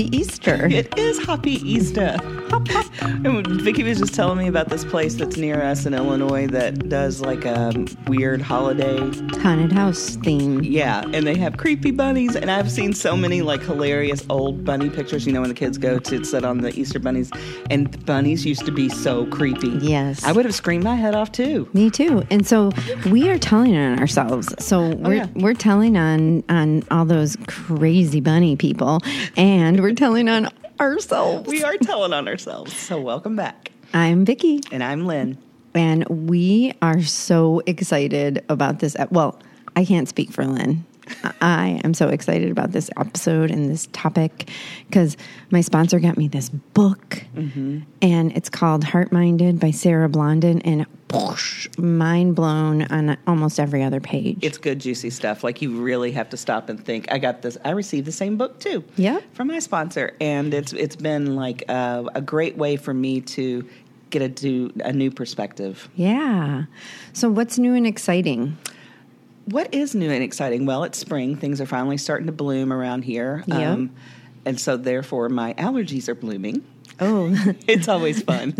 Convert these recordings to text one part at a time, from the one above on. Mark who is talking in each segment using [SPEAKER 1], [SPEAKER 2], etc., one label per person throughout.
[SPEAKER 1] Happy Easter.
[SPEAKER 2] It is Happy Easter. and Vicky was just telling me about this place that's near us in Illinois that does like a weird holiday.
[SPEAKER 1] Haunted house theme.
[SPEAKER 2] Yeah, and they have creepy bunnies, and I've seen so many like hilarious old bunny pictures. You know, when the kids go to sit on the Easter bunnies, and the bunnies used to be so creepy.
[SPEAKER 1] Yes.
[SPEAKER 2] I would have screamed my head off too.
[SPEAKER 1] Me too. And so we are telling on ourselves. So oh, we're
[SPEAKER 2] yeah.
[SPEAKER 1] we're telling on on all those crazy bunny people, and we're telling on ourselves.
[SPEAKER 2] We are telling on ourselves. So welcome back.
[SPEAKER 1] I'm Vicky,
[SPEAKER 2] And I'm Lynn.
[SPEAKER 1] and we are so excited about this. Well, I can't speak for Lynn. I am so excited about this episode and this topic because my sponsor got me this book, mm-hmm. and it's called Heart Minded by Sarah Blondin, and whoosh, mind blown on almost every other page.
[SPEAKER 2] It's good, juicy stuff. Like you really have to stop and think. I got this. I received the same book too.
[SPEAKER 1] Yeah.
[SPEAKER 2] from my sponsor, and it's it's been like a, a great way for me to get a do a new perspective.
[SPEAKER 1] yeah. So, what's new and exciting?
[SPEAKER 2] What is new and exciting? Well, it's spring. Things are finally starting to bloom around here.
[SPEAKER 1] Yeah.
[SPEAKER 2] and so therefore my allergies are blooming.
[SPEAKER 1] Oh,
[SPEAKER 2] It's always fun.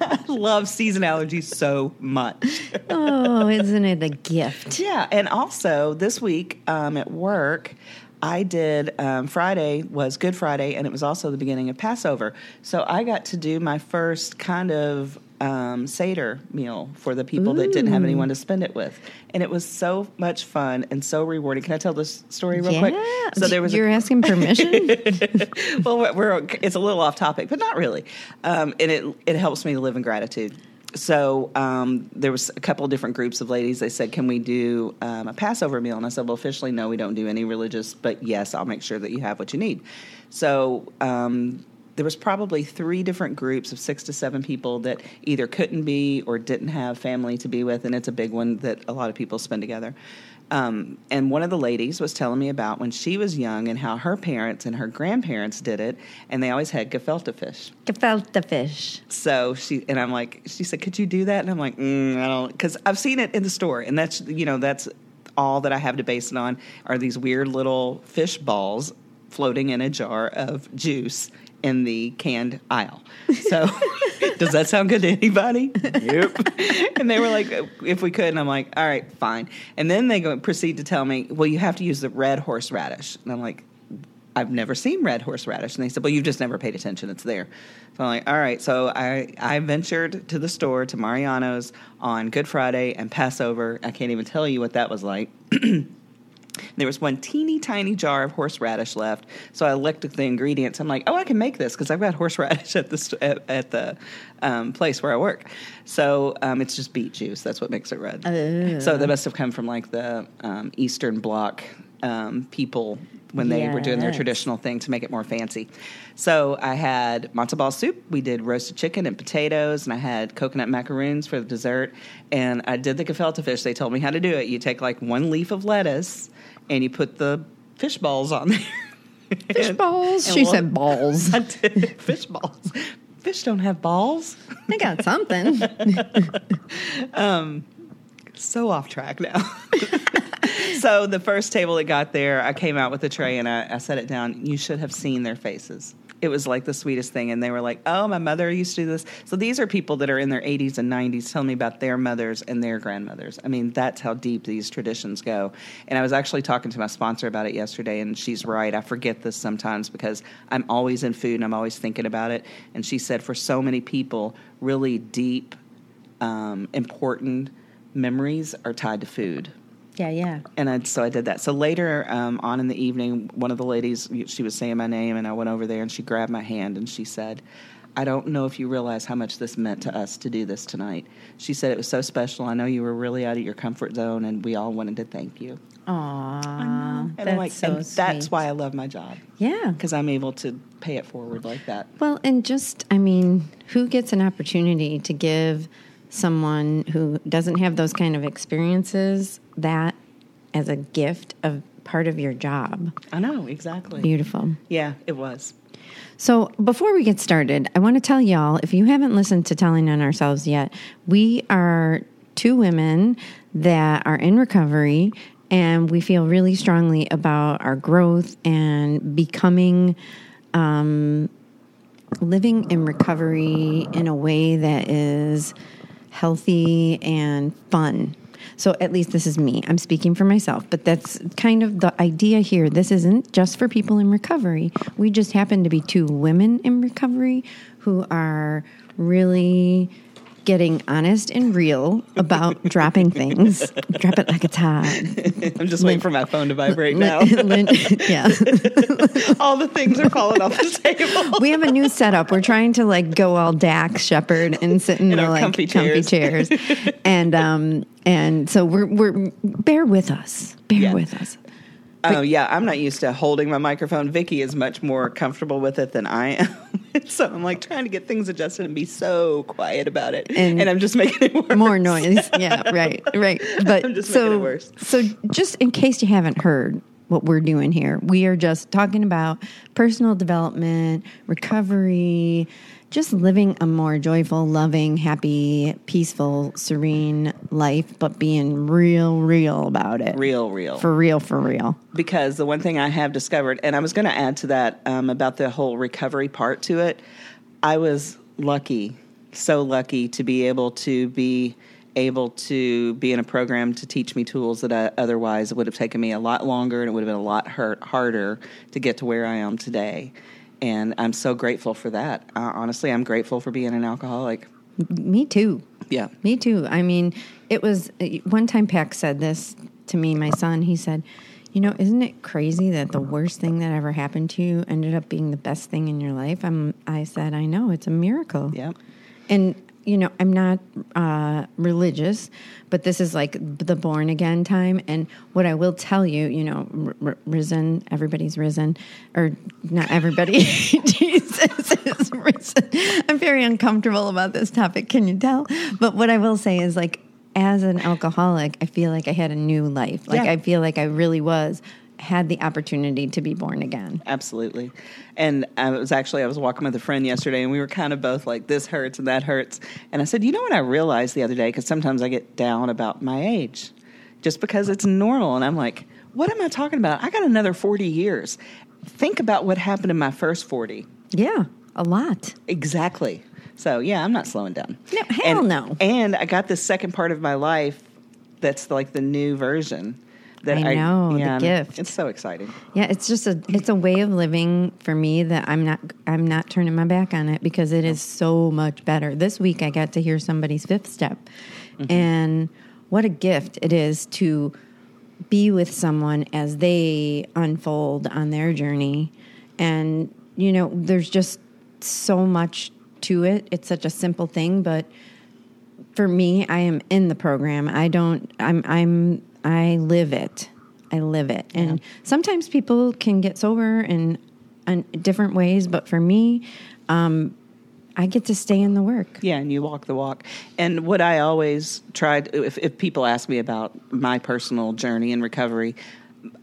[SPEAKER 2] I love season allergies so much.
[SPEAKER 1] oh, isn't it a gift?
[SPEAKER 2] Yeah, and also this week um, at work, I did um, Friday was Good Friday, and it was also the beginning of Passover. So I got to do my first kind of um, Seder meal for the people that didn't have anyone to spend it with, and it was so much fun and so rewarding. Can I tell this story real
[SPEAKER 1] yeah.
[SPEAKER 2] quick? So there was
[SPEAKER 1] You're asking permission?
[SPEAKER 2] well, we're, we're it's a little off topic, but not really. Um, and it it helps me to live in gratitude. So um, there was a couple of different groups of ladies. They said, "Can we do um, a Passover meal?" And I said, "Well, officially, no, we don't do any religious, but yes, I'll make sure that you have what you need." So um, there was probably three different groups of six to seven people that either couldn't be or didn't have family to be with, and it's a big one that a lot of people spend together. Um, and one of the ladies was telling me about when she was young and how her parents and her grandparents did it, and they always had gefilte fish.
[SPEAKER 1] Gefilte fish.
[SPEAKER 2] So she and I'm like, she said, "Could you do that?" And I'm like, mm, "I don't," because I've seen it in the store, and that's you know that's all that I have to base it on are these weird little fish balls floating in a jar of juice in the canned aisle. So, does that sound good to anybody? Yep. and they were like, if we could, and I'm like, all right, fine. And then they go proceed to tell me, well, you have to use the red horseradish, and I'm like, I've never seen red horseradish. And they said, Well, you've just never paid attention. It's there. So I'm like, All right. So I, I ventured to the store, to Mariano's on Good Friday and Passover. I can't even tell you what that was like. There was one teeny tiny jar of horseradish left, so I looked at the ingredients. I'm like, "Oh, I can make this because I've got horseradish at the st- at, at the um, place where I work." So um, it's just beet juice. That's what makes it red. So they must have come from like the um, Eastern Bloc um, people when they were doing their traditional thing to make it more fancy. So I had matzo ball soup. We did roasted chicken and potatoes, and I had coconut macaroons for the dessert. And I did the gefilte fish. They told me how to do it. You take like one leaf of lettuce, and you put the fish balls on there.
[SPEAKER 1] Fish
[SPEAKER 2] And-
[SPEAKER 1] balls.
[SPEAKER 2] and
[SPEAKER 1] She
[SPEAKER 2] lo-
[SPEAKER 1] said balls.
[SPEAKER 2] I did fish balls. Fish don't have balls.
[SPEAKER 1] I got something.
[SPEAKER 2] um, so off track now. so the first table that got there, I came out with a tray and I, I set it down. You should have seen their faces. It was like the sweetest thing, and they were like, "Oh, my mother used to do this." So these are people that are in their 80s and 90s telling me about their mothers and their grandmothers. I mean, that's how deep these traditions go. And I was actually talking to my sponsor about it yesterday, and she's right. I forget this sometimes because I'm always in food and I'm always thinking about it. And she said, for so many people, really deep, um, important memories are tied to food.
[SPEAKER 1] Yeah, yeah.
[SPEAKER 2] And I, so I did that. So later um, on in the evening, one of the ladies, she was saying my name, and I went over there and she grabbed my hand and she said, I don't know if you realize how much this meant to us to do this tonight. She said it was so special. I know you were really out of your comfort zone, and we all wanted to thank you.
[SPEAKER 1] Aww.
[SPEAKER 2] And
[SPEAKER 1] That's
[SPEAKER 2] I'm like,
[SPEAKER 1] so
[SPEAKER 2] and that's why I love my job
[SPEAKER 1] Yeah.
[SPEAKER 2] because I'm able to pay it forward like that.
[SPEAKER 1] Well, and just, I mean, who gets an opportunity to give someone who doesn't have those kind of experiences that as a gift of part of your job?
[SPEAKER 2] I know exactly.
[SPEAKER 1] Beautiful.
[SPEAKER 2] Yeah, it was.
[SPEAKER 1] So, before we get started, I want to tell y'all if you haven't listened to Telling on Ourselves yet, we are two women that are in recovery and we feel really strongly about our growth and becoming um, living in recovery in a way that is healthy and fun. So at least this is me. I'm speaking for myself, but that's kind of the idea here. This isn't just for people in recovery. We just happen to be two women in recovery who are really getting honest and real about dropping things. Drop it like it's hot.
[SPEAKER 2] I'm just waiting for my phone to vibrate now.
[SPEAKER 1] Yeah.
[SPEAKER 2] All the things are falling off the table.
[SPEAKER 1] we have a new setup. We're trying to like go all Dax Shepard and sit in,
[SPEAKER 2] In
[SPEAKER 1] the like
[SPEAKER 2] comfy
[SPEAKER 1] comfy,
[SPEAKER 2] chairs.
[SPEAKER 1] chairs. and um and so we're we're bear with us. Bear
[SPEAKER 2] Yeah.
[SPEAKER 1] with us.
[SPEAKER 2] Oh yeah, I'm not used to holding my microphone. Vicky is much more comfortable with it than I am. so I'm like trying to get things adjusted and be so quiet about it,
[SPEAKER 1] And-
[SPEAKER 2] and, I'm just making it worse.
[SPEAKER 1] More noise. Yeah, right, right. But
[SPEAKER 2] I'm just
[SPEAKER 1] so
[SPEAKER 2] making it worse.
[SPEAKER 1] so just in case you haven't heard what we're doing here, we are just talking about personal development, recovery, just living a more joyful, loving, happy, peaceful, serene life, but being real, real about it.
[SPEAKER 2] Real, real.
[SPEAKER 1] For real, for real.
[SPEAKER 2] because the one thing I have discovered, and I was going to add to that um, about the whole recovery part to it, I was lucky, so lucky to be able to be able to be in a program to teach me tools that I, otherwise it would have taken me a lot longer and it would have been a lot hurt, harder to get to where I am today. And I'm so grateful for that. Uh, honestly, I'm grateful for being an alcoholic.
[SPEAKER 1] Me too.
[SPEAKER 2] Yeah.
[SPEAKER 1] Me too. I mean, it was one time Peck said this to me, my son. He said, You know, isn't it crazy that the worst thing that ever happened to you ended up being the best thing in your life? I'm, I said, I know, it's a miracle.
[SPEAKER 2] Yeah.
[SPEAKER 1] And, you know, I'm not uh, religious, but this is like the born again time. And what I will tell you, you know, r- r- risen, everybody's risen, or not everybody, Jesus is risen. I'm very uncomfortable about this topic, can you tell? But what I will say is like, as an alcoholic, I feel like I had a new life. Like,
[SPEAKER 2] Yeah.
[SPEAKER 1] I feel like I really was, had the opportunity to be born again.
[SPEAKER 2] Absolutely. And I was actually I was walking with a friend yesterday and we were kind of both like this hurts and that hurts. And I said, "You know what I realized the other day cuz sometimes I get down about my age just because it's normal." And I'm like, "What am I talking about? I got another 40 years. Think about what happened in my first 40."
[SPEAKER 1] Yeah, a lot.
[SPEAKER 2] Exactly. So, yeah, I'm not slowing down.
[SPEAKER 1] No, hell
[SPEAKER 2] and,
[SPEAKER 1] no.
[SPEAKER 2] And I got this second part of my life that's like the new version that
[SPEAKER 1] I know, the
[SPEAKER 2] yeah,
[SPEAKER 1] gift.
[SPEAKER 2] It's so exciting.
[SPEAKER 1] Yeah, it's just a it's a way of living for me that I'm not I'm not turning my back on it because it is so much better. This week I got to hear somebody's fifth step. Mm-hmm. And what a gift it is to be with someone as they unfold on their journey. And you know, there's just so much to it. It's such a simple thing, but for me, I am in the program. I don't. I'm. I'm. I live it. I live it. And sometimes people can get sober in, in different ways, but for me, um, I get to stay in the work.
[SPEAKER 2] Yeah, and you walk the walk. And what I always tried, if, if people ask me about my personal journey in recovery,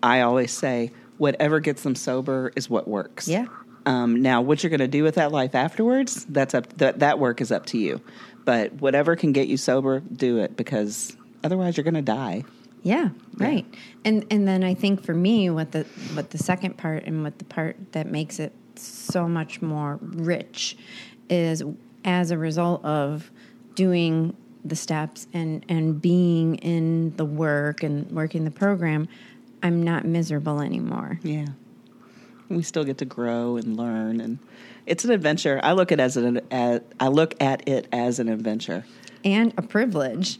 [SPEAKER 2] I always say, whatever gets them sober is what works.
[SPEAKER 1] Yeah.
[SPEAKER 2] Um, now, what you're going to do with that life afterwards, that's up. That that work is up to you. But whatever can get you sober, do it because otherwise you're going to die.
[SPEAKER 1] Yeah, right. And and then I think for me, what the what the second part and what the part that makes it so much more rich is as a result of doing the steps and and being in the work and working the program, I'm not miserable anymore.
[SPEAKER 2] Yeah. We still get to grow and learn, and it's an adventure. I look at it as an as, I look at it as an adventure.
[SPEAKER 1] and a privilege.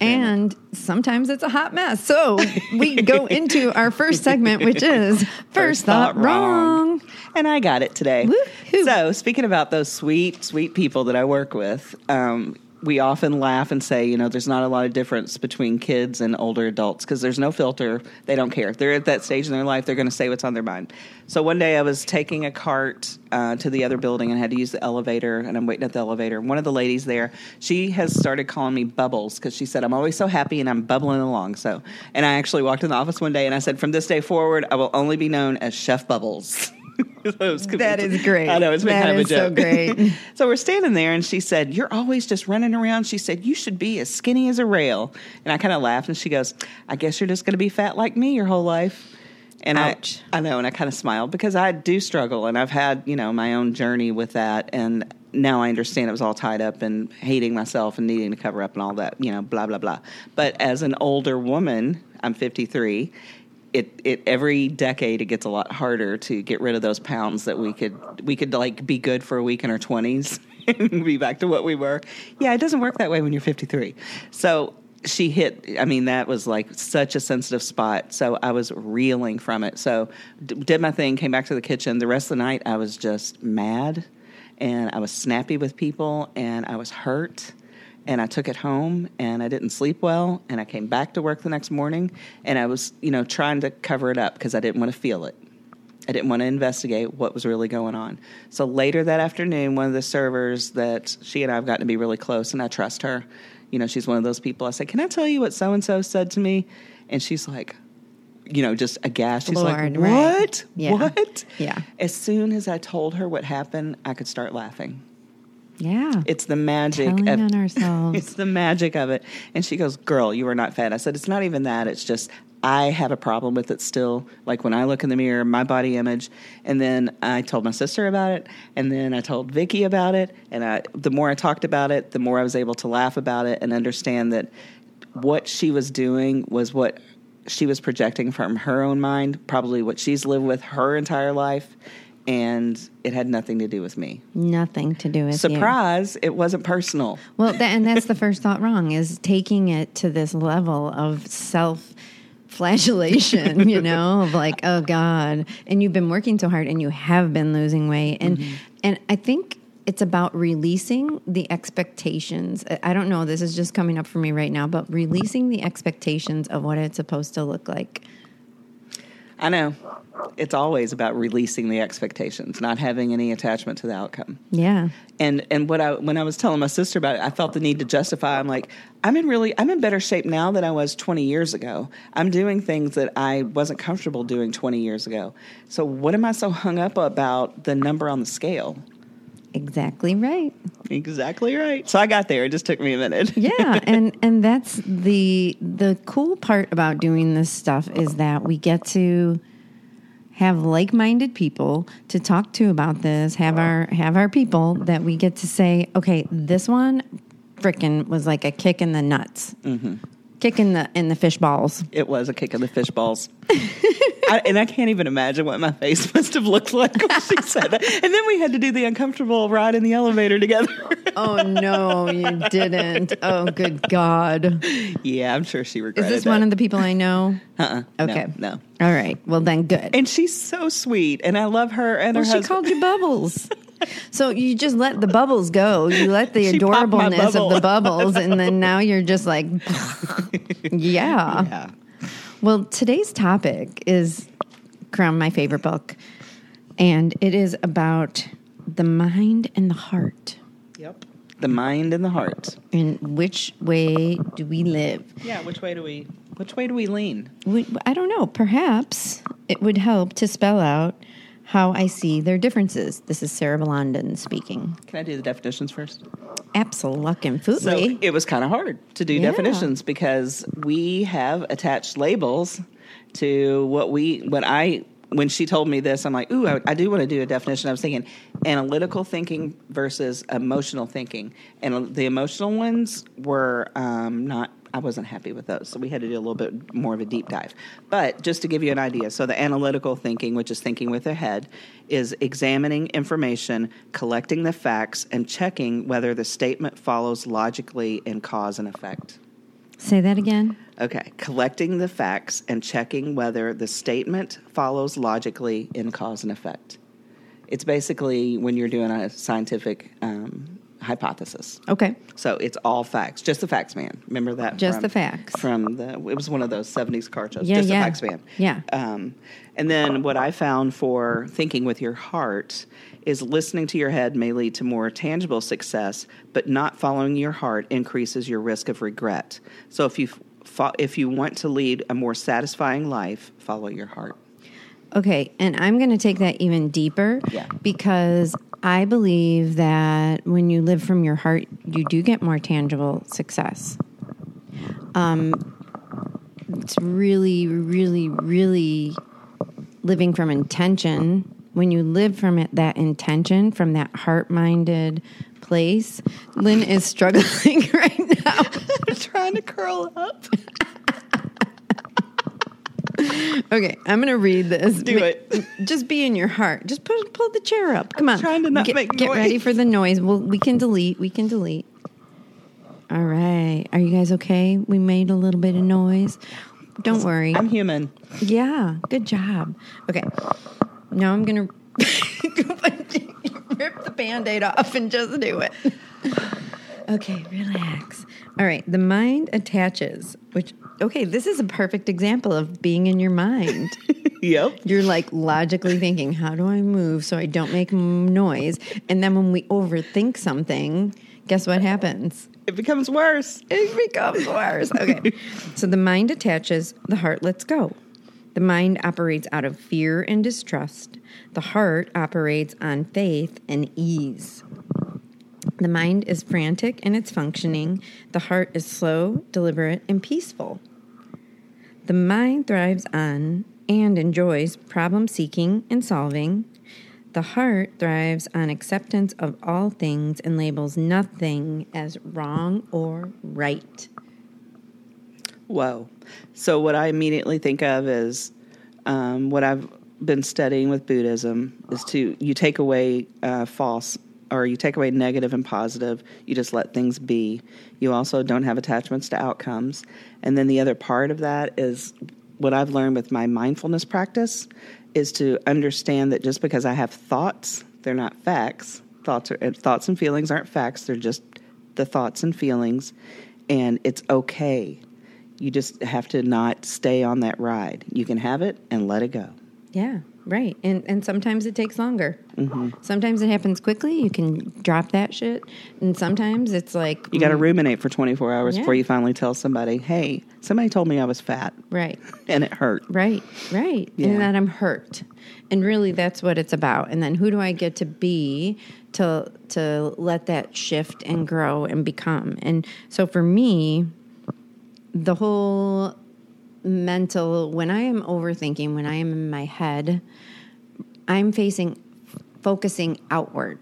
[SPEAKER 1] And sometimes it's a hot mess. So we go into our first segment, which is First, Thought, wrong.
[SPEAKER 2] And I got it today.
[SPEAKER 1] Woo-hoo.
[SPEAKER 2] So, speaking about those sweet, sweet people that I work with, um, we often laugh and say, you know, there's not a lot of difference between kids and older adults because there's no filter. They don't care. They're at that stage in their life, they're going to say what's on their mind. So one day I was taking a cart uh, to the other building and had to use the elevator, and I'm waiting at the elevator. One of the ladies there, she has started calling me Bubbles because she said I'm always so happy and I'm bubbling along. So, and I actually walked in the office one day and I said, from this day forward, I will only be known as Chef Bubbles. So it was-
[SPEAKER 1] That is great.
[SPEAKER 2] I know it's been
[SPEAKER 1] That
[SPEAKER 2] kind of a
[SPEAKER 1] is so
[SPEAKER 2] joke.
[SPEAKER 1] great.
[SPEAKER 2] so we're standing there, and she said, "You're always just running around." She said, "You should be as skinny as a rail." And I kind of laughed, and she goes, "I guess you're just going to be fat like me your whole life." And
[SPEAKER 1] Ouch.
[SPEAKER 2] I, I know, and I kind of smiled because I do struggle, and I've had you know my own journey with that, and now I understand it was all tied up in hating myself and needing to cover up and all that, you know, blah blah blah. But as an older woman, I'm 53. It, it every decade it gets a lot harder to get rid of those pounds that we could we could like be good for a week in our 20s and be back to what we were. Yeah, it doesn't work that way when you're 53. So she hit i mean that was like such a sensitive spot so i was reeling from it so d- did my thing came back to the kitchen the rest of the night i was just mad and i was snappy with people and i was hurt and i took it home and i didn't sleep well and i came back to work the next morning and i was you know trying to cover it up because i didn't want to feel it I didn't want to investigate what was really going on. So later that afternoon, one of the servers that she and I have gotten to be really close, and I trust her. You know, she's one of those people. I said, "Can I tell you what so and so said to me?" And she's like, you know, just aghast. She's like, "What?
[SPEAKER 1] right. Yeah.
[SPEAKER 2] What?"
[SPEAKER 1] Yeah.
[SPEAKER 2] As soon as I told her what happened, I could start laughing.
[SPEAKER 1] Yeah.
[SPEAKER 2] It's the magic
[SPEAKER 1] Telling
[SPEAKER 2] of
[SPEAKER 1] on ourselves.
[SPEAKER 2] it's the magic of it. And she goes, Girl, you are not fat. I said, It's not even that. It's just I have a problem with it still. Like when I look in the mirror, my body image. And then I told my sister about it. And then I told Vicky about it. And I, the more I talked about it, the more I was able to laugh about it and understand that what she was doing was what she was projecting from her own mind, probably what she's lived with her entire life. And it had nothing to do with me.
[SPEAKER 1] Nothing to do with you.
[SPEAKER 2] Surprise, it wasn't personal.
[SPEAKER 1] Well, tha- and that's the first thought wrong is taking it to this level of self flagellation, you know, of like, oh God. And you've been working so hard and you have been losing weight. And
[SPEAKER 2] Mm-hmm.
[SPEAKER 1] and I think it's about releasing the expectations. I don't know, this is just coming up for me right now, but releasing the expectations of what it's supposed to look like.
[SPEAKER 2] I know. It's always about releasing the expectations, not having any attachment to the outcome.
[SPEAKER 1] Yeah.
[SPEAKER 2] And and what I when I was telling my sister about it, I felt the need to justify. I'm like, I'm in really I'm in better shape now than I was 20 years ago. I'm doing things that I wasn't comfortable doing 20 years ago. So what am I so hung up about the number on the scale?
[SPEAKER 1] Exactly right.
[SPEAKER 2] Exactly right. So I got there. It just took me a minute.
[SPEAKER 1] yeah and and that's the the cool part about doing this stuff is that we get to have like-minded people to talk to about this have our have our people that we get to say okay this one frickin' was like a kick in the nuts. Mm-hmm. Kick in the in the fish balls.
[SPEAKER 2] It was a kick in the fish balls. I, and I can't even imagine what my face must have looked like when she said that. And then we had to do the uncomfortable ride in the elevator together.
[SPEAKER 1] oh no you didn't oh good god
[SPEAKER 2] yeah, I'm sure she regretted.
[SPEAKER 1] is this
[SPEAKER 2] that.
[SPEAKER 1] one of the people i know
[SPEAKER 2] Uh-uh. No,
[SPEAKER 1] okay
[SPEAKER 2] No.
[SPEAKER 1] all right well then good
[SPEAKER 2] And she's so sweet, and I love her and
[SPEAKER 1] Well,
[SPEAKER 2] her
[SPEAKER 1] she
[SPEAKER 2] husband.
[SPEAKER 1] called you Bubbles. so you just let the bubbles go. You let the
[SPEAKER 2] She
[SPEAKER 1] adorableness of the bubbles, and then now you're just like, yeah.
[SPEAKER 2] yeah.
[SPEAKER 1] Well, today's topic is from my favorite book, and it is about the mind and the heart.
[SPEAKER 2] Yep. The mind and the heart.
[SPEAKER 1] And which way do we live?
[SPEAKER 2] Yeah. Which way do we? Which way do we lean?
[SPEAKER 1] We, I don't know. Perhaps it would help to spell out how I see their differences. This is Sarah Blondin speaking.
[SPEAKER 2] Can I do the definitions first?
[SPEAKER 1] Absolutely.
[SPEAKER 2] So it was kind of hard to do
[SPEAKER 1] Yeah.
[SPEAKER 2] definitions because we have attached labels to what we what I when she told me this, I'm like, ooh, I, I do want to do a definition. I was thinking analytical thinking versus emotional thinking, and the emotional ones were um, not. I wasn't happy with those, so we had to do a little bit more of a deep dive. But just to give you an idea, so the analytical thinking, which is thinking with the head, is examining information, collecting the facts, and checking whether the statement follows logically in cause and effect.
[SPEAKER 1] Say that again.
[SPEAKER 2] Okay, collecting the facts and checking whether the statement follows logically in cause and effect. It's basically when you're doing a scientific um, hypothesis.
[SPEAKER 1] Okay.
[SPEAKER 2] So it's all facts, just the facts man. Remember that?
[SPEAKER 1] Just
[SPEAKER 2] from-
[SPEAKER 1] the facts.
[SPEAKER 2] From the, it was one of those 70s car shows.
[SPEAKER 1] Yeah,
[SPEAKER 2] just
[SPEAKER 1] yeah.
[SPEAKER 2] the facts man.
[SPEAKER 1] Yeah.
[SPEAKER 2] Um, and then what I found for thinking with your heart is listening to your head may lead to more tangible success, but not following your heart increases your risk of regret. So if you if you want to lead a more satisfying life, follow your heart.
[SPEAKER 1] Okay, and I'm going to take that even deeper
[SPEAKER 2] Yeah.
[SPEAKER 1] because I believe that when you live from your heart, you do get more tangible success. Um, it's really, really, really living from intention. When you live from it, that intention, from that heart-minded place, Lynn is struggling right now.
[SPEAKER 2] Trying to curl up.
[SPEAKER 1] Okay, I'm gonna read this.
[SPEAKER 2] Do it.
[SPEAKER 1] Just be in your heart. Just pull pull the chair up. Come on.
[SPEAKER 2] trying to not
[SPEAKER 1] get,
[SPEAKER 2] make
[SPEAKER 1] Get ready for the noise. Well, we can delete. We can delete. All right. Are you guys okay? We made a little bit of noise. Don't worry.
[SPEAKER 2] I'm human.
[SPEAKER 1] Yeah. Good job. Okay. Now I'm gonna rip the band-aid off and just do it. Okay, relax. All right, the mind attaches, which okay, this is a perfect example of being in your mind.
[SPEAKER 2] Yep.
[SPEAKER 1] You're like logically thinking, how do I move so I don't make m- noise? And then when we overthink something, guess what happens?
[SPEAKER 2] It becomes worse.
[SPEAKER 1] It becomes worse. Okay. so the mind attaches, the heart lets go. The mind operates out of fear and distrust. The heart operates on faith and ease. The mind is frantic in its functioning. The heart is slow, deliberate, and peaceful. The mind thrives on and enjoys problem seeking and solving. The heart thrives on acceptance of all things and labels nothing as wrong or right.
[SPEAKER 2] Whoa. So, what I immediately think of is um, what I've been studying with Buddhism is to you take away uh, false or you take away negative and positive. You just let things be. You also don't have attachments to outcomes. And then the other part of that is what I've learned with my mindfulness practice is to understand that just because I have thoughts, they're not facts. Thoughts are thoughts and feelings aren't facts. They're just the thoughts and feelings, and it's okay. You just have to not stay on that ride. You can have it and let it go.
[SPEAKER 1] Yeah, right. And and sometimes it takes longer. Mm-hmm. Sometimes it happens quickly. You can drop that shit, and sometimes it's like
[SPEAKER 2] You got to mm. ruminate for 24 hours
[SPEAKER 1] Yeah.
[SPEAKER 2] before you finally tell somebody, "Hey, somebody told me I was fat
[SPEAKER 1] right,
[SPEAKER 2] and it hurt."
[SPEAKER 1] right, right,
[SPEAKER 2] Yeah.
[SPEAKER 1] and that I'm hurt. And really, that's what it's about. And then who do I get to be to to let that shift and grow and become? And so for me, the whole mental when I am overthinking, when I am in my head, I'm facing focusing outward.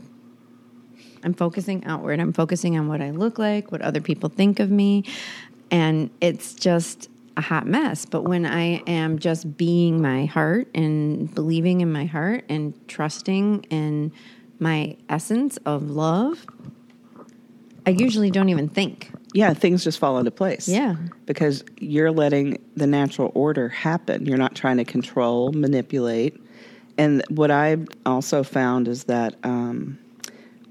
[SPEAKER 1] I'm focusing outward. I'm focusing on what I look like, what other people think of me, and it's just a hot mess. But when I am just being my heart and believing in my heart and trusting in my essence of love, I usually don't even think.
[SPEAKER 2] Yeah, things just fall into place.
[SPEAKER 1] Yeah.
[SPEAKER 2] Because you're letting the natural order happen. You're not trying to control, manipulate. And what I've also found is that um,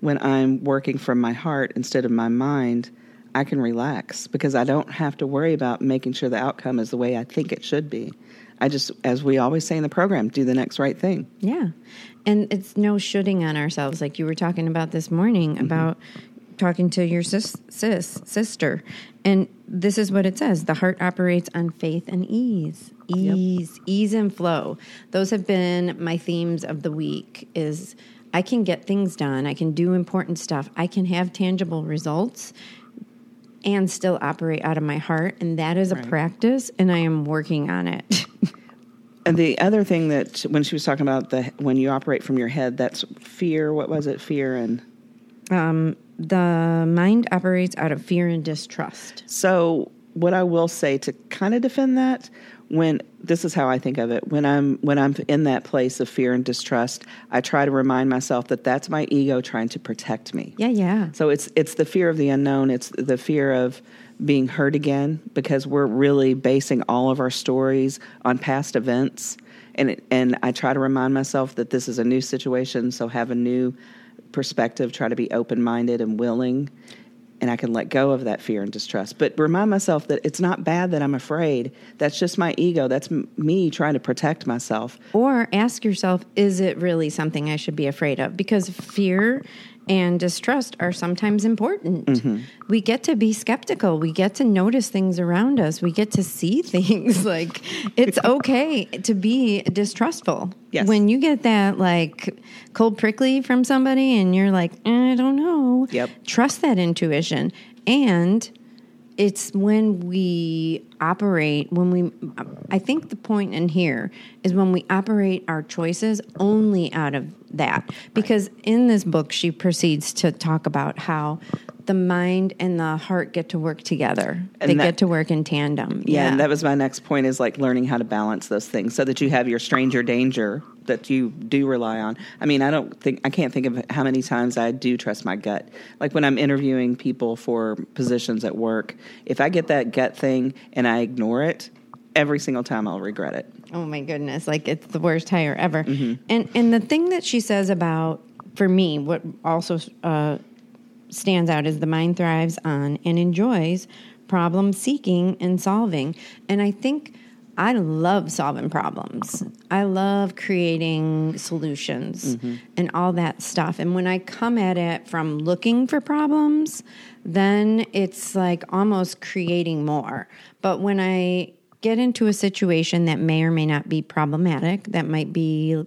[SPEAKER 2] when I'm working from my heart instead of my mind, I can relax because I don't have to worry about making sure the outcome is the way I think it should be. I just, as we always say in the program, do the next right thing.
[SPEAKER 1] Yeah. And it's no shooting on ourselves like you were talking about this morning about talking to your sis, sis sister. And this is what it says. The heart operates on faith and ease. Ease, ease and flow. Those have been my themes of the week is I can get things done. I can do important stuff. I can have tangible results and still operate out of my heart and that is a practice and I am working on it.
[SPEAKER 2] And the other thing that when she was talking about the when you operate from your head, that's fear. What was it? Fear and um,
[SPEAKER 1] the mind operates out of fear and distrust.
[SPEAKER 2] So, what I will say to kind of defend that, when this is how I think of it, when I'm when I'm in that place of fear and distrust, I try to remind myself that that's my ego trying to protect me.
[SPEAKER 1] Yeah, yeah.
[SPEAKER 2] So it's it's the fear of the unknown. It's the fear of being hurt again because we're really basing all of our stories on past events. And it, and I try to remind myself that this is a new situation, so have a new perspective. Try to be open minded and willing, and I can let go of that fear and distrust. But remind myself that it's not bad that I'm afraid. That's just my ego. That's m- me trying to protect myself.
[SPEAKER 1] Or ask yourself, is it really something I should be afraid of? Because fear and distrust are sometimes important.
[SPEAKER 2] Mm-hmm.
[SPEAKER 1] We get to be skeptical. We get to notice things around us. We get to see things. like it's okay to be distrustful.
[SPEAKER 2] Yes.
[SPEAKER 1] When you get that like cold prickly from somebody and you're like, "Eh, I don't know.
[SPEAKER 2] Yep.
[SPEAKER 1] Trust that intuition. And it's when we operate when we i think the point in here is when we operate our choices only out of that. Because in this book she proceeds to talk about how the mind and the heart get to work together
[SPEAKER 2] And
[SPEAKER 1] they
[SPEAKER 2] that-
[SPEAKER 1] get to work in tandem
[SPEAKER 2] Yeah, and that was my next point is like learning how to balance those things so that you have your stranger danger that you do rely on. I mean, I don't think I can't think of how many times I do trust my gut. Like when I'm interviewing people for positions at work, if I get that gut thing and I ignore it, every single time I'll regret it.
[SPEAKER 1] Oh my goodness, like it's the worst hire ever. And and the thing that she says about for me, what also uh, stands out is the mind thrives on and enjoys problem seeking and solving. And I think I love solving problems. I love creating solutions and all that stuff. And when I come at it from looking for problems, then it's like almost creating more. But when I get into a situation that may or may not be problematic, that might be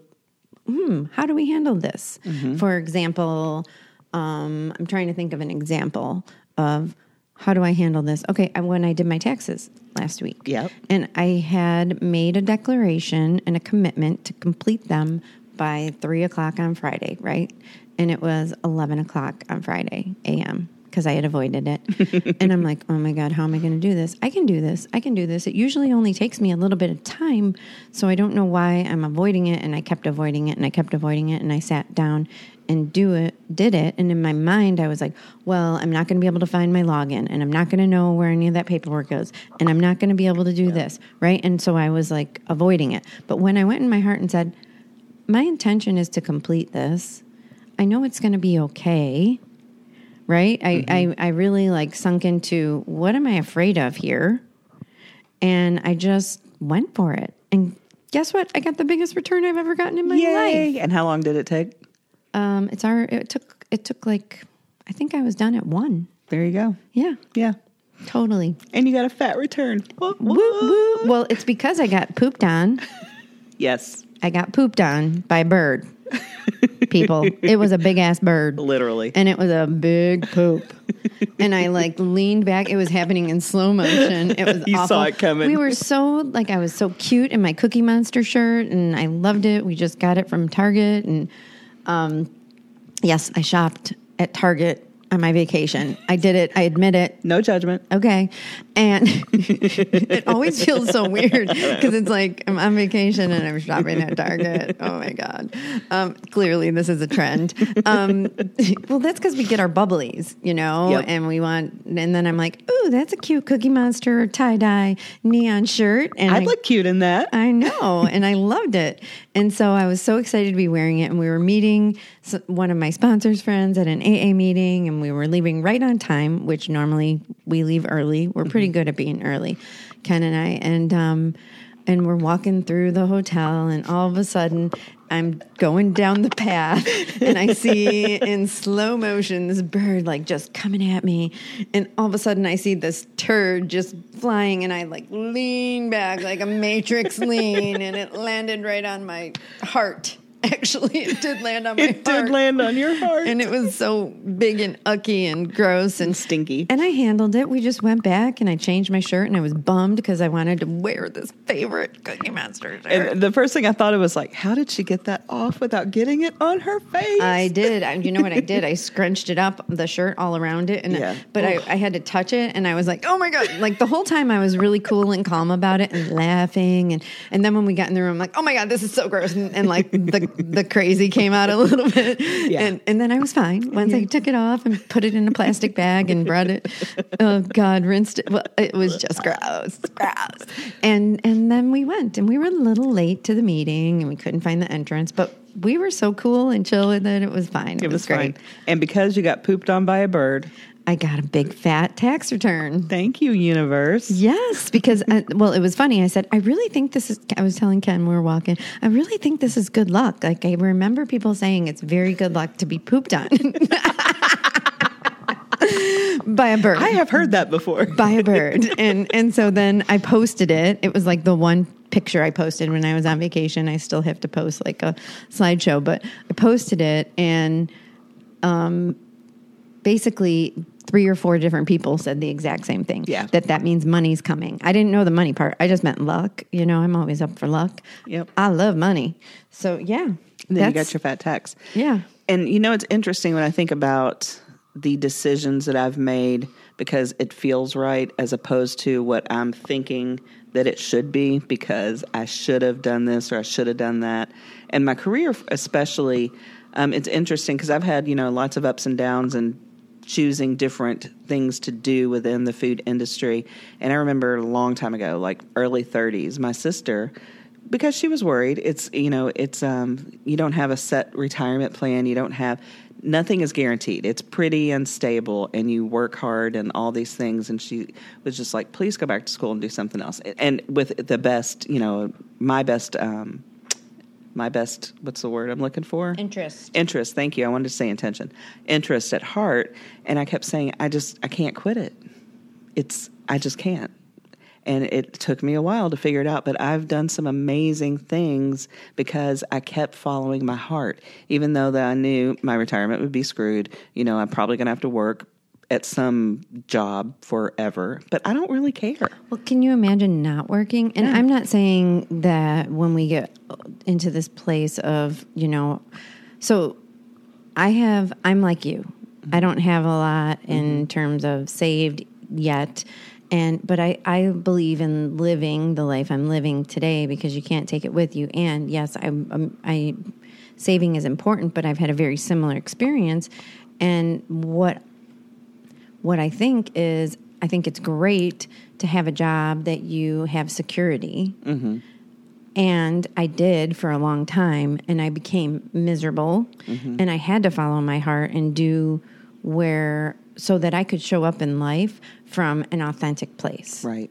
[SPEAKER 1] hmm, how do we handle this? For example, um, I'm trying to think of an example of how do I handle this? Okay, when I did my taxes last week.
[SPEAKER 2] Yep.
[SPEAKER 1] And I had made a declaration and a commitment to complete them by three o'clock on Friday, right? And it was 11 o'clock on Friday a.m. because I had avoided it. and I'm like, oh my God, how am I going to do this? I can do this. I can do this. It usually only takes me a little bit of time. So I don't know why I'm avoiding it. And I kept avoiding it and I kept avoiding it. And I sat down and do it, did it. And in my mind, I was like, well, I'm not going to be able to find my login and I'm not going to know where any of that paperwork goes. And I'm not going to be able to do this. Right. And so I was like avoiding it. But when I went in my heart and said, my intention is to complete this, I know it's going to be okay. Right. I, I, I really like sunk into what am I afraid of here? And I just went for it. And guess what? I got the biggest return I've ever gotten in my life.
[SPEAKER 2] And how long did it take?
[SPEAKER 1] Um, it's our. It took. It took like. I think I was done at one.
[SPEAKER 2] There you go.
[SPEAKER 1] Yeah,
[SPEAKER 2] Yeah.
[SPEAKER 1] totally.
[SPEAKER 2] And you got a fat return. What,
[SPEAKER 1] Woo, woo. Well, it's because I got pooped on.
[SPEAKER 2] Yes,
[SPEAKER 1] I got pooped on by a bird. People, it was a big ass bird,
[SPEAKER 2] literally.
[SPEAKER 1] and it was a big poop. and I like leaned back. It was happening in slow motion. It was
[SPEAKER 2] You
[SPEAKER 1] awful.
[SPEAKER 2] saw it coming.
[SPEAKER 1] We were so like I was so cute in my Cookie Monster shirt, and I loved it. We just got it from Target, and um, yes, I shopped at Target on my vacation. I did it. I admit it.
[SPEAKER 2] no judgment.
[SPEAKER 1] Okay. And it always feels so weird because it's like I'm on vacation and I'm shopping at Target. Oh my God. Um, clearly, this is a trend. Um, well, that's because we get our bubblies, you know,
[SPEAKER 2] Yep.
[SPEAKER 1] and we want, and then I'm like, ooh, that's a cute Cookie Monster tie dye neon shirt. And
[SPEAKER 2] I'd
[SPEAKER 1] I-
[SPEAKER 2] look cute in that.
[SPEAKER 1] I know, and I loved it. And so I was so excited to be wearing it. And we were meeting one of my sponsors' friends at an AA meeting, and we were leaving right on time, which normally we leave early. We're pretty good at being early, Ken and I. And um, and we're walking through the hotel, and all of a sudden, I'm going down the path, and I see in slow motion this bird like just coming at me, and all of a sudden, I see this turd just flying, and I like lean back like a matrix lean, and it landed right on my heart. Actually, it did land on my heart.
[SPEAKER 2] It
[SPEAKER 1] heart.
[SPEAKER 2] did land on your heart.
[SPEAKER 1] And it was so big and ucky and gross and
[SPEAKER 2] Stinky.
[SPEAKER 1] And I handled it. We just went back and I changed my shirt and I was bummed because I wanted to wear this favorite Cookie Monster shirt.
[SPEAKER 2] And the first thing I thought of was like, how did she get that off without getting it on her face?
[SPEAKER 1] I did. I, you know what I did? I scrunched it up, the shirt all around it, and
[SPEAKER 2] Yeah.
[SPEAKER 1] but I, I had to touch it, and I was like, "Oh my god!" Like the whole time, I was really cool and calm about it, and laughing, and and then when we got in the room, I'm like, "Oh my god, this is so gross," and, and like the the crazy came out a little bit, and and then I was fine once I took it off and put it in a plastic bag and brought it. Oh god, rinsed it. Well, it was just gross, gross, and and then we went, and we were a little late to the meeting, and we couldn't find the entrance, but we were so cool and chill with it. It was fine. It,
[SPEAKER 2] It was
[SPEAKER 1] great.
[SPEAKER 2] fine. And because you got pooped on by a bird,
[SPEAKER 1] I got a big fat tax return.
[SPEAKER 2] thank you, universe.
[SPEAKER 1] Yes, because I, well, it was funny. I said, I really think this is. I was telling Ken we were walking. I really think this is good luck. Like I remember people saying it's very good luck to be pooped on by a bird.
[SPEAKER 2] I have heard that before.
[SPEAKER 1] by a bird, and and so then I posted it. It was like the one picture I posted when I was on vacation. I still have to post like a slideshow, but I posted it, and um, basically three or four different people said the exact same thing.
[SPEAKER 2] Yeah.
[SPEAKER 1] that that means money's coming. I didn't know the money part. I just meant luck. You know, I'm always up for luck.
[SPEAKER 2] Yep.
[SPEAKER 1] I love money. So yeah,
[SPEAKER 2] And then you got your fat tax.
[SPEAKER 1] yeah.
[SPEAKER 2] And you know, it's interesting when I think about the decisions that I've made because it feels right as opposed to what I'm thinking that it should be because I should have done this or I should have done that. And my career, especially, um, it's interesting because I've had, you know, lots of ups and downs and choosing different things to do within the food industry. And I remember a long time ago, like early 30s, my sister because she was worried it's you know it's um you don't have a set retirement plan you don't have nothing is guaranteed. It's pretty unstable and you work hard and all these things. And she was just like please go back to school and do something else. And with the best you know my best um my best what's the word i'm looking for?
[SPEAKER 1] Interest.
[SPEAKER 2] interest. Thank you. I wanted to say intention. Interest at heart. And i kept saying i just i can't quit it. It's i just can't and it took me a while to figure it out but i've done some amazing things because i kept following my heart even though that i knew my retirement would be screwed you know i'm probably going to have to work at some job forever but i don't really care
[SPEAKER 1] Well, can you imagine not working? And I'm not saying that when we get into this place of, you know, so I have, I'm like you. I mm-hmm. don't have a lot in mm-hmm. terms of saved yet. And, but I, I believe in living the life I'm living today because you can't take it with you. And yes, I'm, I'm I, saving is important, but I've had a very similar experience. And what what I think is, I think it's great to have a job that you have security. Mm-hmm. And I did for a long time, and I became miserable. Mm-hmm. And I had to follow my heart and do where, so that I could show up in life from an authentic place.
[SPEAKER 2] right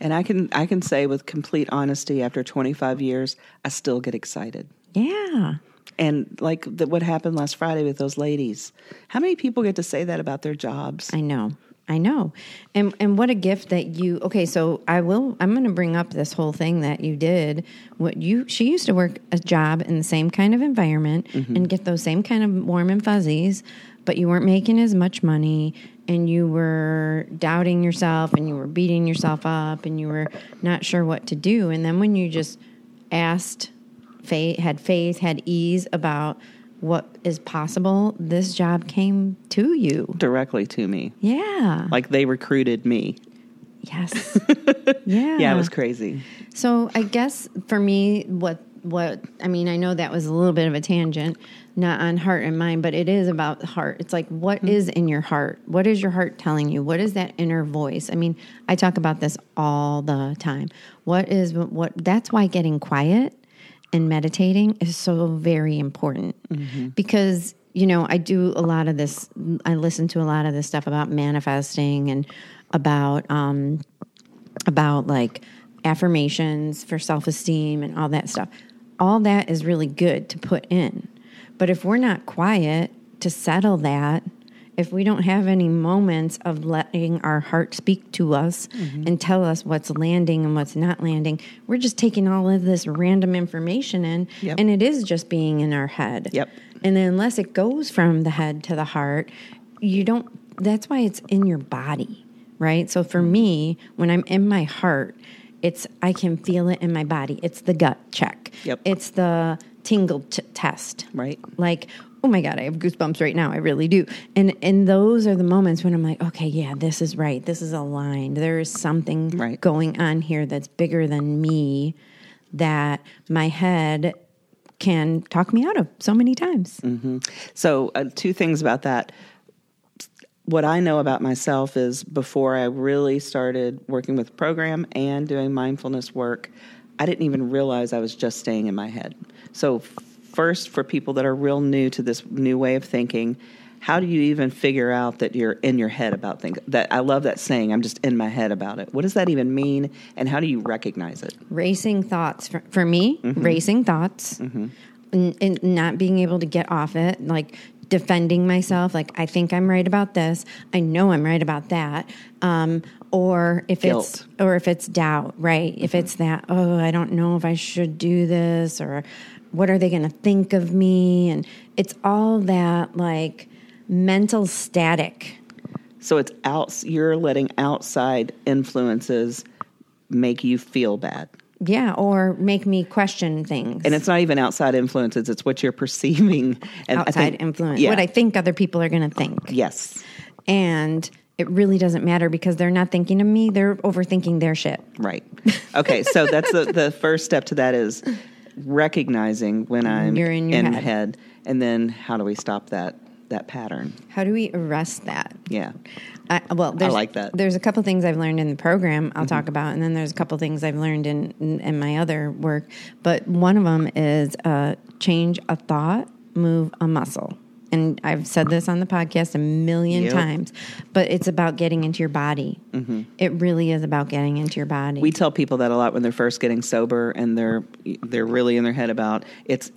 [SPEAKER 2] and i can i can say with complete honesty after 25 years i still get excited
[SPEAKER 1] Yeah.
[SPEAKER 2] And like the, what happened last Friday with those ladies, how many people get to say that about their jobs?
[SPEAKER 1] I know. I know. And and what a gift that you Okay, so I will I'm going to bring up this whole thing that you did. What you she used to work a job in the same kind of environment mm-hmm. and get those same kind of warm and fuzzies, but you weren't making as much money and you were doubting yourself and you were beating yourself up and you were not sure what to do and then when you just asked faith had faith had ease about what is possible this job came to you
[SPEAKER 2] Directly to me.
[SPEAKER 1] yeah.
[SPEAKER 2] Like they recruited me.
[SPEAKER 1] yes. yeah.
[SPEAKER 2] Yeah, it was crazy.
[SPEAKER 1] So I guess for me, what what I mean, I know that was a little bit of a tangent, not on heart and mind, but it is about the heart. It's like what is in your heart? What is your heart telling you? What is that inner voice? I mean, I talk about this all the time. What is what? That's why getting quiet and meditating is so very important because you know I do a lot of this. I listen to a lot of this stuff about manifesting and about um, about like affirmations for self esteem and all that stuff. All that is really good to put in. But if we're not quiet to settle that, if we don't have any moments of letting our heart speak to us mm-hmm. and tell us what's landing and what's not landing, we're just taking all of this random information in
[SPEAKER 2] Yep.
[SPEAKER 1] and it is just being in our head.
[SPEAKER 2] Yep.
[SPEAKER 1] And then unless it goes from the head to the heart, you don't that's why it's in your body, right? So for mm-hmm. me, when I'm in my heart, it's I can feel it in my body. It's the gut check.
[SPEAKER 2] Yep.
[SPEAKER 1] It's the tingle t- test.
[SPEAKER 2] Right.
[SPEAKER 1] Like, oh my god, I have goosebumps right now. I really do. And and those are the moments when I'm like, okay, yeah, this is right. This is aligned. There is something
[SPEAKER 2] Right.
[SPEAKER 1] going on here that's bigger than me that my head can talk me out of so many times.
[SPEAKER 2] So, uh, two things about that. What I know about myself is before I really started working with the program and doing mindfulness work, I didn't even realize I was just staying in my head. So, first for people that are real new to this new way of thinking, how do you even figure out that you're in your head about things? That I love that saying, I'm just in my head about it. What does that even mean and how do you recognize it?
[SPEAKER 1] Racing thoughts for, for me, mm-hmm. racing thoughts, mm-hmm. and, and not being able to get off it, like defending myself, like I think I'm right about this, I know I'm right about that, um, or if it's or if it's doubt, right? If mm-hmm. it's that, oh, I don't know if I should do this, or what are they going to think of me, and it's all that like mental static.
[SPEAKER 2] So it's out you're letting outside influences make you feel bad.
[SPEAKER 1] Yeah, or make me question things.
[SPEAKER 2] And it's not even outside influences, it's what you're perceiving and
[SPEAKER 1] outside
[SPEAKER 2] think-
[SPEAKER 1] influence.
[SPEAKER 2] Yeah.
[SPEAKER 1] What I think other people are going to think.
[SPEAKER 2] Yes.
[SPEAKER 1] And it really doesn't matter because they're not thinking of me, they're overthinking their shit.
[SPEAKER 2] Right. Okay. So that's the, the first step to that is recognizing when I'm
[SPEAKER 1] You're in your
[SPEAKER 2] my
[SPEAKER 1] head.
[SPEAKER 2] head, and then how do we stop that that pattern?
[SPEAKER 1] How do we arrest that?
[SPEAKER 2] Yeah.
[SPEAKER 1] I, well, there's,
[SPEAKER 2] like that. Mm-hmm.
[SPEAKER 1] There's a couple things I've learned in the program I'll talk about, and then there's a couple things I've learned in, in, in my other work. But one of them is uh, change a thought, move a muscle. And I've said this on the podcast a million
[SPEAKER 2] Yep.
[SPEAKER 1] times, but it's about getting into your body. It really is about getting into your body.
[SPEAKER 2] Mm-hmm. We tell people that a lot when they're first getting sober and they're they're really in their head about it's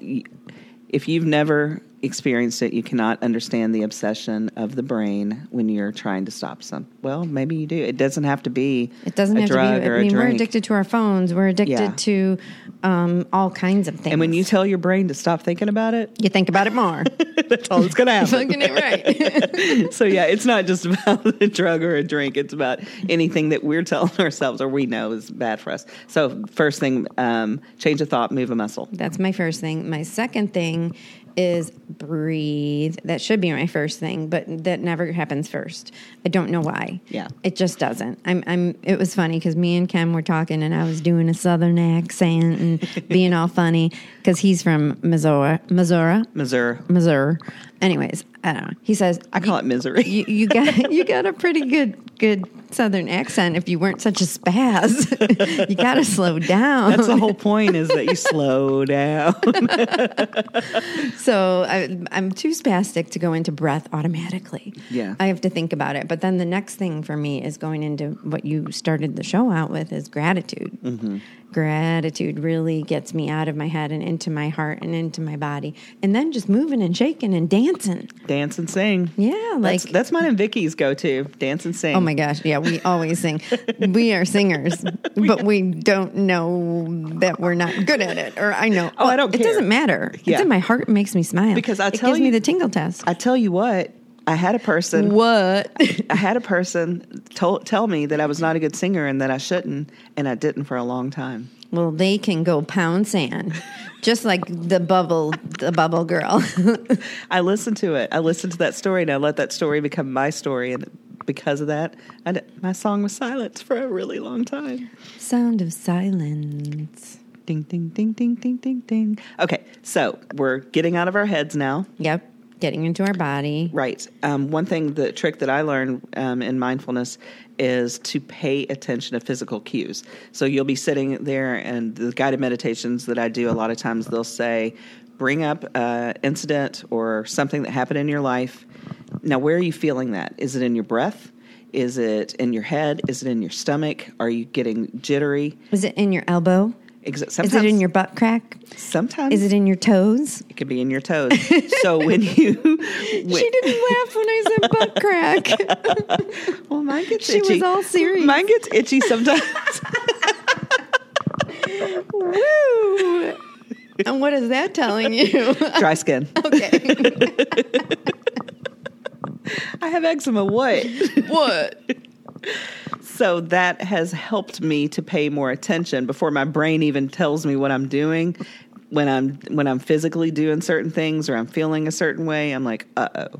[SPEAKER 2] if you've never experienced it, you cannot understand the obsession of the brain when you're trying to stop some. Well, maybe you do. It doesn't have to be
[SPEAKER 1] It doesn't
[SPEAKER 2] a
[SPEAKER 1] have to be. I mean, we're addicted to our phones. We're addicted
[SPEAKER 2] Yeah.
[SPEAKER 1] to um, all kinds of things.
[SPEAKER 2] And when you tell your brain to stop thinking about it,
[SPEAKER 1] you think about it more,
[SPEAKER 2] that's all that's going to happen.
[SPEAKER 1] fucking it right.
[SPEAKER 2] so yeah, it's not just about a drug or a drink. It's about anything that we're telling ourselves or we know is bad for us. So first thing, um, change a thought, move a muscle.
[SPEAKER 1] That's my first thing. My second thing is breathe. That should be my first thing, but that never happens first. I don't know why.
[SPEAKER 2] Yeah.
[SPEAKER 1] It just doesn't. I'm I'm it was funny cuz me and Ken were talking and I was doing a southern accent and being all funny cuz he's from Missouri, Missouri,
[SPEAKER 2] Missouri.
[SPEAKER 1] Missouri. Anyways, I don't know. He says
[SPEAKER 2] I call it misery.
[SPEAKER 1] you, you got you got a pretty good good southern accent if you weren't such a spaz. you got to slow down.
[SPEAKER 2] That's the whole point is that you slow down.
[SPEAKER 1] So I, I'm too spastic to go into breath automatically.
[SPEAKER 2] Yeah.
[SPEAKER 1] I have to think about it. But then the next thing for me is going into what you started the show out with is gratitude.
[SPEAKER 2] Mm-hmm.
[SPEAKER 1] Gratitude really gets me out of my head and into my heart and into my body, and then just moving and shaking and dancing.
[SPEAKER 2] Dance and sing.
[SPEAKER 1] Yeah, like
[SPEAKER 2] That's, that's mine and Vicky's go to. Dance and sing.
[SPEAKER 1] Oh my gosh, yeah, we always sing. we are singers, but we don't know that we're not good at it. Or I know.
[SPEAKER 2] Oh, I don't
[SPEAKER 1] It
[SPEAKER 2] care.
[SPEAKER 1] doesn't matter.
[SPEAKER 2] Yeah.
[SPEAKER 1] It's in my heart. It makes me smile
[SPEAKER 2] Because
[SPEAKER 1] it
[SPEAKER 2] tell
[SPEAKER 1] gives me
[SPEAKER 2] you-
[SPEAKER 1] the tingle test.
[SPEAKER 2] I tell you what, I had a person.
[SPEAKER 1] what?
[SPEAKER 2] I had a person told, tell me that I was not a good singer and that I shouldn't, and I didn't for a long time.
[SPEAKER 1] well, they can go pound sand, just like the bubble, the bubble girl.
[SPEAKER 2] I listened to it. I listened to that story, and I let that story become my story. And because of that, I d- my song was silenced for a really long time.
[SPEAKER 1] Sound of silence.
[SPEAKER 2] Ding, ding, ding, ding, ding, ding, ding. Okay, so we're getting out of our heads now.
[SPEAKER 1] Yep, getting into our body.
[SPEAKER 2] Right. Um, one thing, the trick that I learned um, in mindfulness is to pay attention to physical cues. So you'll be sitting there, and the guided meditations that I do, a lot of times they'll say, bring up an incident or something that happened in your life. Now, where are you feeling that? Is it in your breath? Is it in your head? Is it in your stomach? Are you getting jittery?
[SPEAKER 1] Is it in your elbow?
[SPEAKER 2] Ex-
[SPEAKER 1] Is it in your butt crack?
[SPEAKER 2] Sometimes
[SPEAKER 1] Is it in your toes?
[SPEAKER 2] it could be in your toes. so when you, when,
[SPEAKER 1] She didn't laugh when I said butt crack.
[SPEAKER 2] well, mine gets itchy.
[SPEAKER 1] She was all serious.
[SPEAKER 2] Mine gets itchy sometimes.
[SPEAKER 1] Woo! And what is that telling you?
[SPEAKER 2] Dry skin.
[SPEAKER 1] okay.
[SPEAKER 2] I have eczema. What?
[SPEAKER 1] what?
[SPEAKER 2] So that has helped me to pay more attention before my brain even tells me what I'm doing. When I'm when I'm physically doing certain things or I'm feeling a certain way, I'm like, uh oh,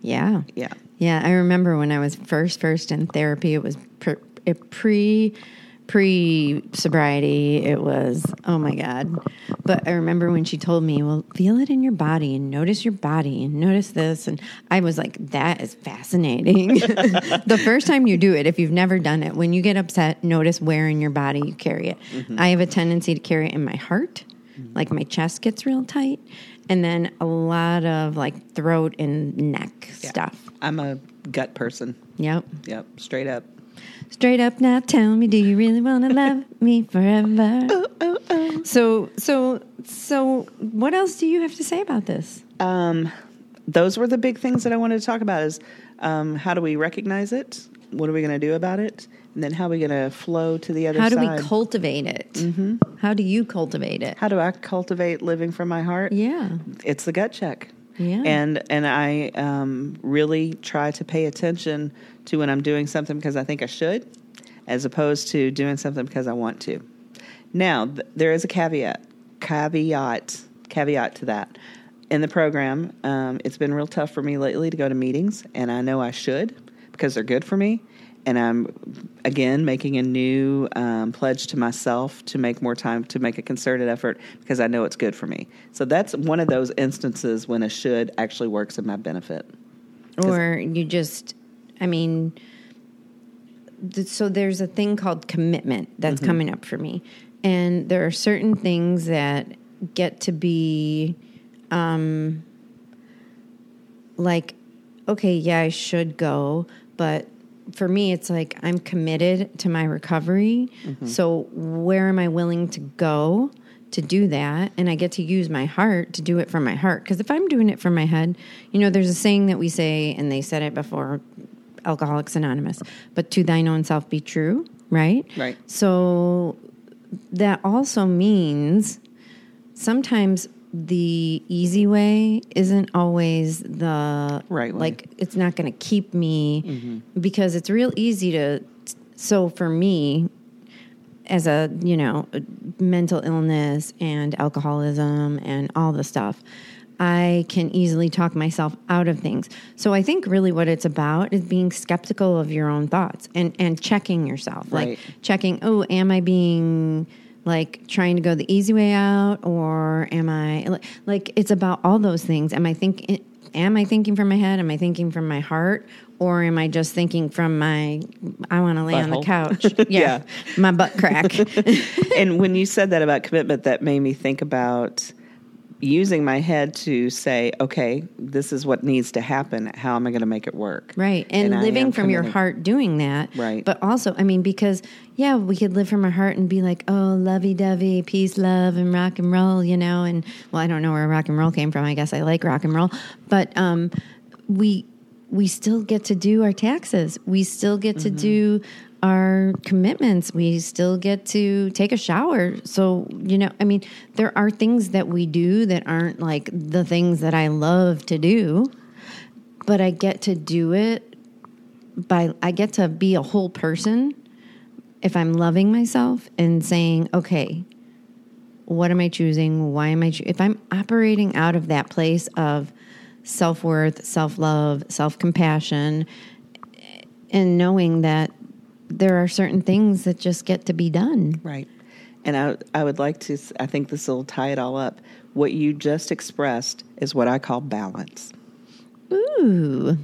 [SPEAKER 1] Yeah.
[SPEAKER 2] yeah.
[SPEAKER 1] Yeah, I remember when I was first first in therapy. It was pre pre pre sobriety. It was oh my god. But I remember when she told me, "Well, feel it in your body and notice your body and notice this." And I was like, "That is fascinating." the first time you do it, if you've never done it, when you get upset, notice where in your body you carry it. I have a tendency to carry it in my heart.
[SPEAKER 2] Mm-hmm.
[SPEAKER 1] Like my chest gets real tight, and then a lot of like throat and neck
[SPEAKER 2] Yeah.
[SPEAKER 1] stuff.
[SPEAKER 2] I'm a gut person.
[SPEAKER 1] Yep.
[SPEAKER 2] Yep, straight up.
[SPEAKER 1] Straight up now, tell me, do you really want to love me forever? So, so, so, what else do you have to say about this?
[SPEAKER 2] Um, those were the big things that I wanted to talk about. Is um, how do we recognize it? What are we going to do about it? And then how are we going to flow to the other
[SPEAKER 1] How do we cultivate it? Mm-hmm. How do you cultivate it?
[SPEAKER 2] how do I cultivate living from my heart?
[SPEAKER 1] Yeah.
[SPEAKER 2] It's the gut check.
[SPEAKER 1] Yeah.
[SPEAKER 2] And and I um, really try to pay attention to when I'm doing something because I think I should, as opposed to doing something because I want to. Now th- there is a caveat, caveat, caveat to that. In the program, um, it's been real tough for me lately to go to meetings, and I know I should because they're good for me. And I'm again making a new um, pledge to myself to make more time to make a concerted effort because I know it's good for me. So that's one of those instances when a should actually works in my benefit.
[SPEAKER 1] Or you just, I mean, th- so there's a thing called commitment that's coming up for me. And there are certain things that get to be um, like, okay, yeah, I should go. But for me, it's like I'm committed to my recovery. Mm-hmm. So where am I willing to go? To do that, and I get to use my heart to do it from my heart. Because if I'm doing it from my head, you know, there's a saying that we say, and they said it before Alcoholics Anonymous, but to thine own self be true, right?
[SPEAKER 2] Right.
[SPEAKER 1] So that also means sometimes the easy way isn't always the
[SPEAKER 2] Right way.
[SPEAKER 1] Like it's not going to keep me mm-hmm. because it's real easy to. So for me, as a you know mental illness and alcoholism and all the stuff i can easily talk myself out of things so i think really what it's about is being skeptical of your own thoughts and and checking yourself
[SPEAKER 2] Right.
[SPEAKER 1] like checking oh am i being like trying to go the easy way out or am i like, it's about all those things. Am i thinking am i thinking from my head? Am i thinking from my heart? Or am i just thinking from my i want to lay on the couch. Yeah,
[SPEAKER 2] Yeah.
[SPEAKER 1] my butt crack.
[SPEAKER 2] And when you said that about commitment, that made me think about using my head to say, okay, this is what needs to happen. How am I going to make it work?
[SPEAKER 1] Right. And,
[SPEAKER 2] I
[SPEAKER 1] living from your heart doing that.
[SPEAKER 2] Right.
[SPEAKER 1] But also, I mean, because, yeah, we could live from our heart and be like, oh, lovey dovey, peace, love, and rock and roll, you know? And, well, I don't know where rock and roll came from. I guess I like rock and roll. But um, we, we still get to do our taxes. We still get to do our commitments. We still get to take a shower. So, you know, I mean, there are things that we do that aren't like the things that I love to do, but I get to do it by I get to be a whole person if I'm loving myself and saying, okay, what am I choosing? Why am I choo-? if I'm operating out of that place of self-worth, self-love, self-compassion and knowing that there are certain things that just get to be done.
[SPEAKER 2] Right. And I, I would like to, I think this will tie it all up. What you just expressed is what I call balance.
[SPEAKER 1] Ooh.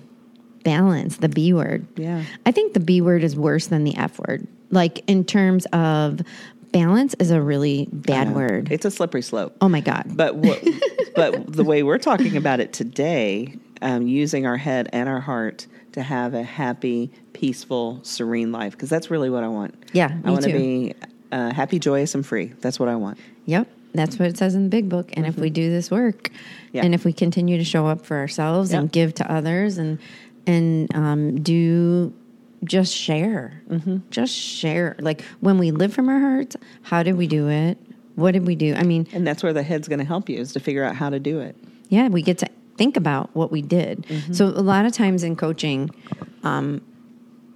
[SPEAKER 1] Balance, the B word.
[SPEAKER 2] Yeah.
[SPEAKER 1] I think the B word is worse than the F word. Like in terms of balance is a really bad word.
[SPEAKER 2] It's a slippery slope.
[SPEAKER 1] oh my God.
[SPEAKER 2] But what, but the way we're talking about it today, um, using our head and our heart to have a happy, peaceful, serene life, because that's really what I want.
[SPEAKER 1] Yeah,
[SPEAKER 2] I want to be uh, happy, joyous, and free. That's what I want.
[SPEAKER 1] Yep. That's what it says in the big book. And if we do this work
[SPEAKER 2] Mm-hmm. Yeah.
[SPEAKER 1] and if we continue to show up for ourselves and give to others and, and um, do just share,
[SPEAKER 2] Mm-hmm.
[SPEAKER 1] just share. Like when we live from our hearts, how did we do it? What did we do? I mean,
[SPEAKER 2] And that's where the head's going to help you is to figure out how to do it.
[SPEAKER 1] yeah, we get to think about what we did.
[SPEAKER 2] Mm-hmm.
[SPEAKER 1] So a lot of times in coaching, um,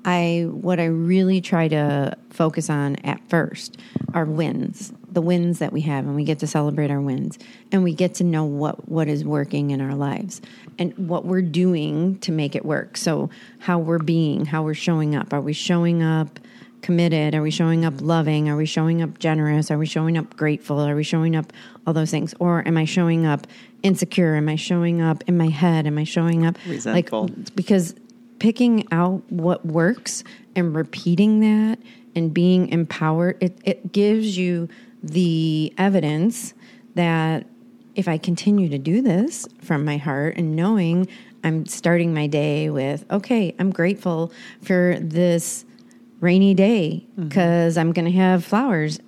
[SPEAKER 1] I what I really try to focus on at first are wins, the wins that we have, and we get to celebrate our wins, and we get to know what what is working in our lives and what we're doing to make it work. So how we're being, how we're showing up. Are we showing up? Committed? Are we showing up loving? Are we showing up generous? Are we showing up grateful? Are we showing up all those things? Or am I showing up insecure? Am I showing up in my head? Am I showing up
[SPEAKER 2] Resentful.
[SPEAKER 1] like because picking out what works and repeating that and being empowered, it, it gives you the evidence that if I continue to do this from my heart and knowing I'm starting my day with, okay, I'm grateful for this rainy day
[SPEAKER 2] Mm-hmm.
[SPEAKER 1] because I'm going to have flowers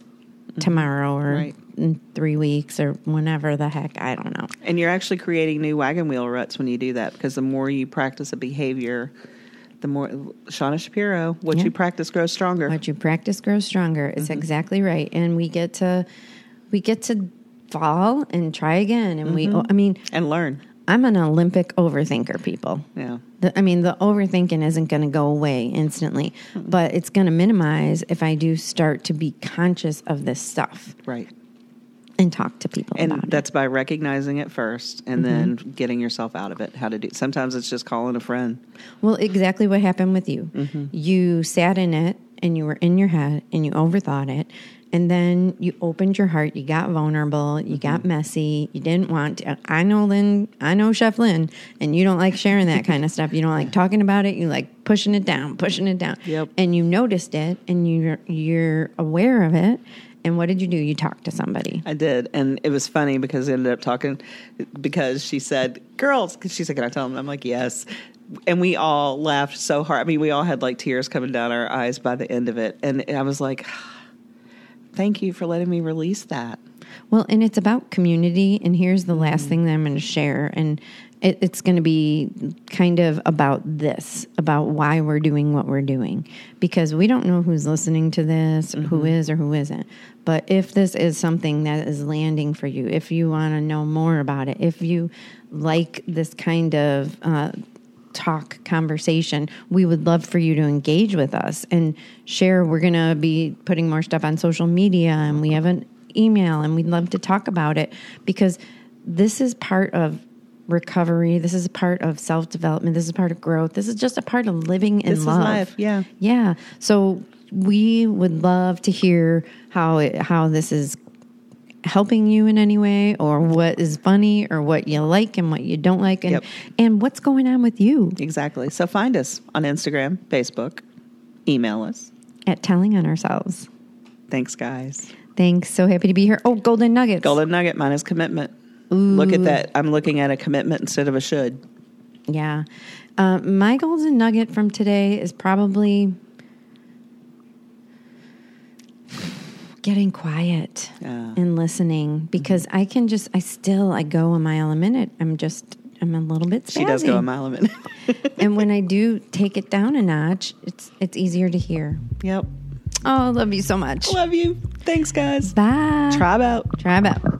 [SPEAKER 1] tomorrow or
[SPEAKER 2] Right.
[SPEAKER 1] in three weeks or whenever the heck. I don't know.
[SPEAKER 2] And you're actually creating new wagon wheel ruts when you do that because the more you practice a behavior, the more Shauna Shapiro, what
[SPEAKER 1] Yeah.
[SPEAKER 2] you practice grows stronger.
[SPEAKER 1] What you practice grows stronger. It's
[SPEAKER 2] Mm-hmm.
[SPEAKER 1] exactly right. And we get to, we get to fall and try again. And
[SPEAKER 2] Mm-hmm.
[SPEAKER 1] we, I mean,
[SPEAKER 2] and learn.
[SPEAKER 1] I'm an Olympic overthinker, people.
[SPEAKER 2] Yeah.
[SPEAKER 1] The, I mean, the overthinking isn't going to go away instantly, but it's going to minimize if I do start to be conscious of this stuff
[SPEAKER 2] Right.
[SPEAKER 1] and talk to people
[SPEAKER 2] And
[SPEAKER 1] about it.
[SPEAKER 2] that's by recognizing it first and mm-hmm. then getting yourself out of it. How to do sometimes it's just calling a friend.
[SPEAKER 1] Well, exactly what happened with you. Mm-hmm. You sat in it and you were in your head and you overthought it. And then you opened your heart, you got vulnerable, you got mm-hmm. messy, you didn't want to. I know Lynn, I know Chef Lynn, and you don't like sharing that kind of stuff. You don't like talking about it, you like pushing it down, pushing it down.
[SPEAKER 2] Yep.
[SPEAKER 1] And you noticed it and you're you're aware of it. And what did you do? You talked to somebody.
[SPEAKER 2] I did, and it was funny because I ended up talking because she said, "Girls," because she said, "Can I tell them?" I'm like, "Yes," and we all laughed so hard. I mean, we all had like tears coming down our eyes by the end of it, and I was like, "Thank you for letting me release that."
[SPEAKER 1] Well, and it's about community. And here's the last thing that I'm going to share. And it, it's going to be kind of about this, about why we're doing what we're doing. Because we don't know who's listening to this, who is or who isn't. But if this is something that is landing for you, if you want to know more about it, if you like this kind of uh, talk conversation, we would love for you to engage with us and share. We're going to be putting more stuff on social media and we have an email and we'd love to talk about it because this is part of recovery. This is a part of self development. This is part of growth. This is just a part of living in
[SPEAKER 2] This is
[SPEAKER 1] love.
[SPEAKER 2] life, yeah.
[SPEAKER 1] Yeah. So we would love to hear how it, how this is helping you in any way or what is funny or what you like and what you don't like and
[SPEAKER 2] Yep.
[SPEAKER 1] and what's going on with you
[SPEAKER 2] Exactly. So find us on Instagram, Facebook, email us.
[SPEAKER 1] at telling on ourselves.
[SPEAKER 2] Thanks, guys.
[SPEAKER 1] Thanks. So happy to be here. Oh, golden nuggets.
[SPEAKER 2] Golden nugget, mine is commitment. Look at that. I'm looking at a commitment instead of a should.
[SPEAKER 1] Yeah. Uh, my golden nugget from today is probably getting quiet
[SPEAKER 2] Yeah.
[SPEAKER 1] and listening because I can just, I still, I go a mile a minute. I'm just, I'm a little bit
[SPEAKER 2] She does go a mile a minute.
[SPEAKER 1] and when I do take it down a notch, it's it's easier to hear.
[SPEAKER 2] yep.
[SPEAKER 1] Oh, I love you so much.
[SPEAKER 2] Love you. Thanks, guys.
[SPEAKER 1] Bye.
[SPEAKER 2] Tribe out.
[SPEAKER 1] Tribe out.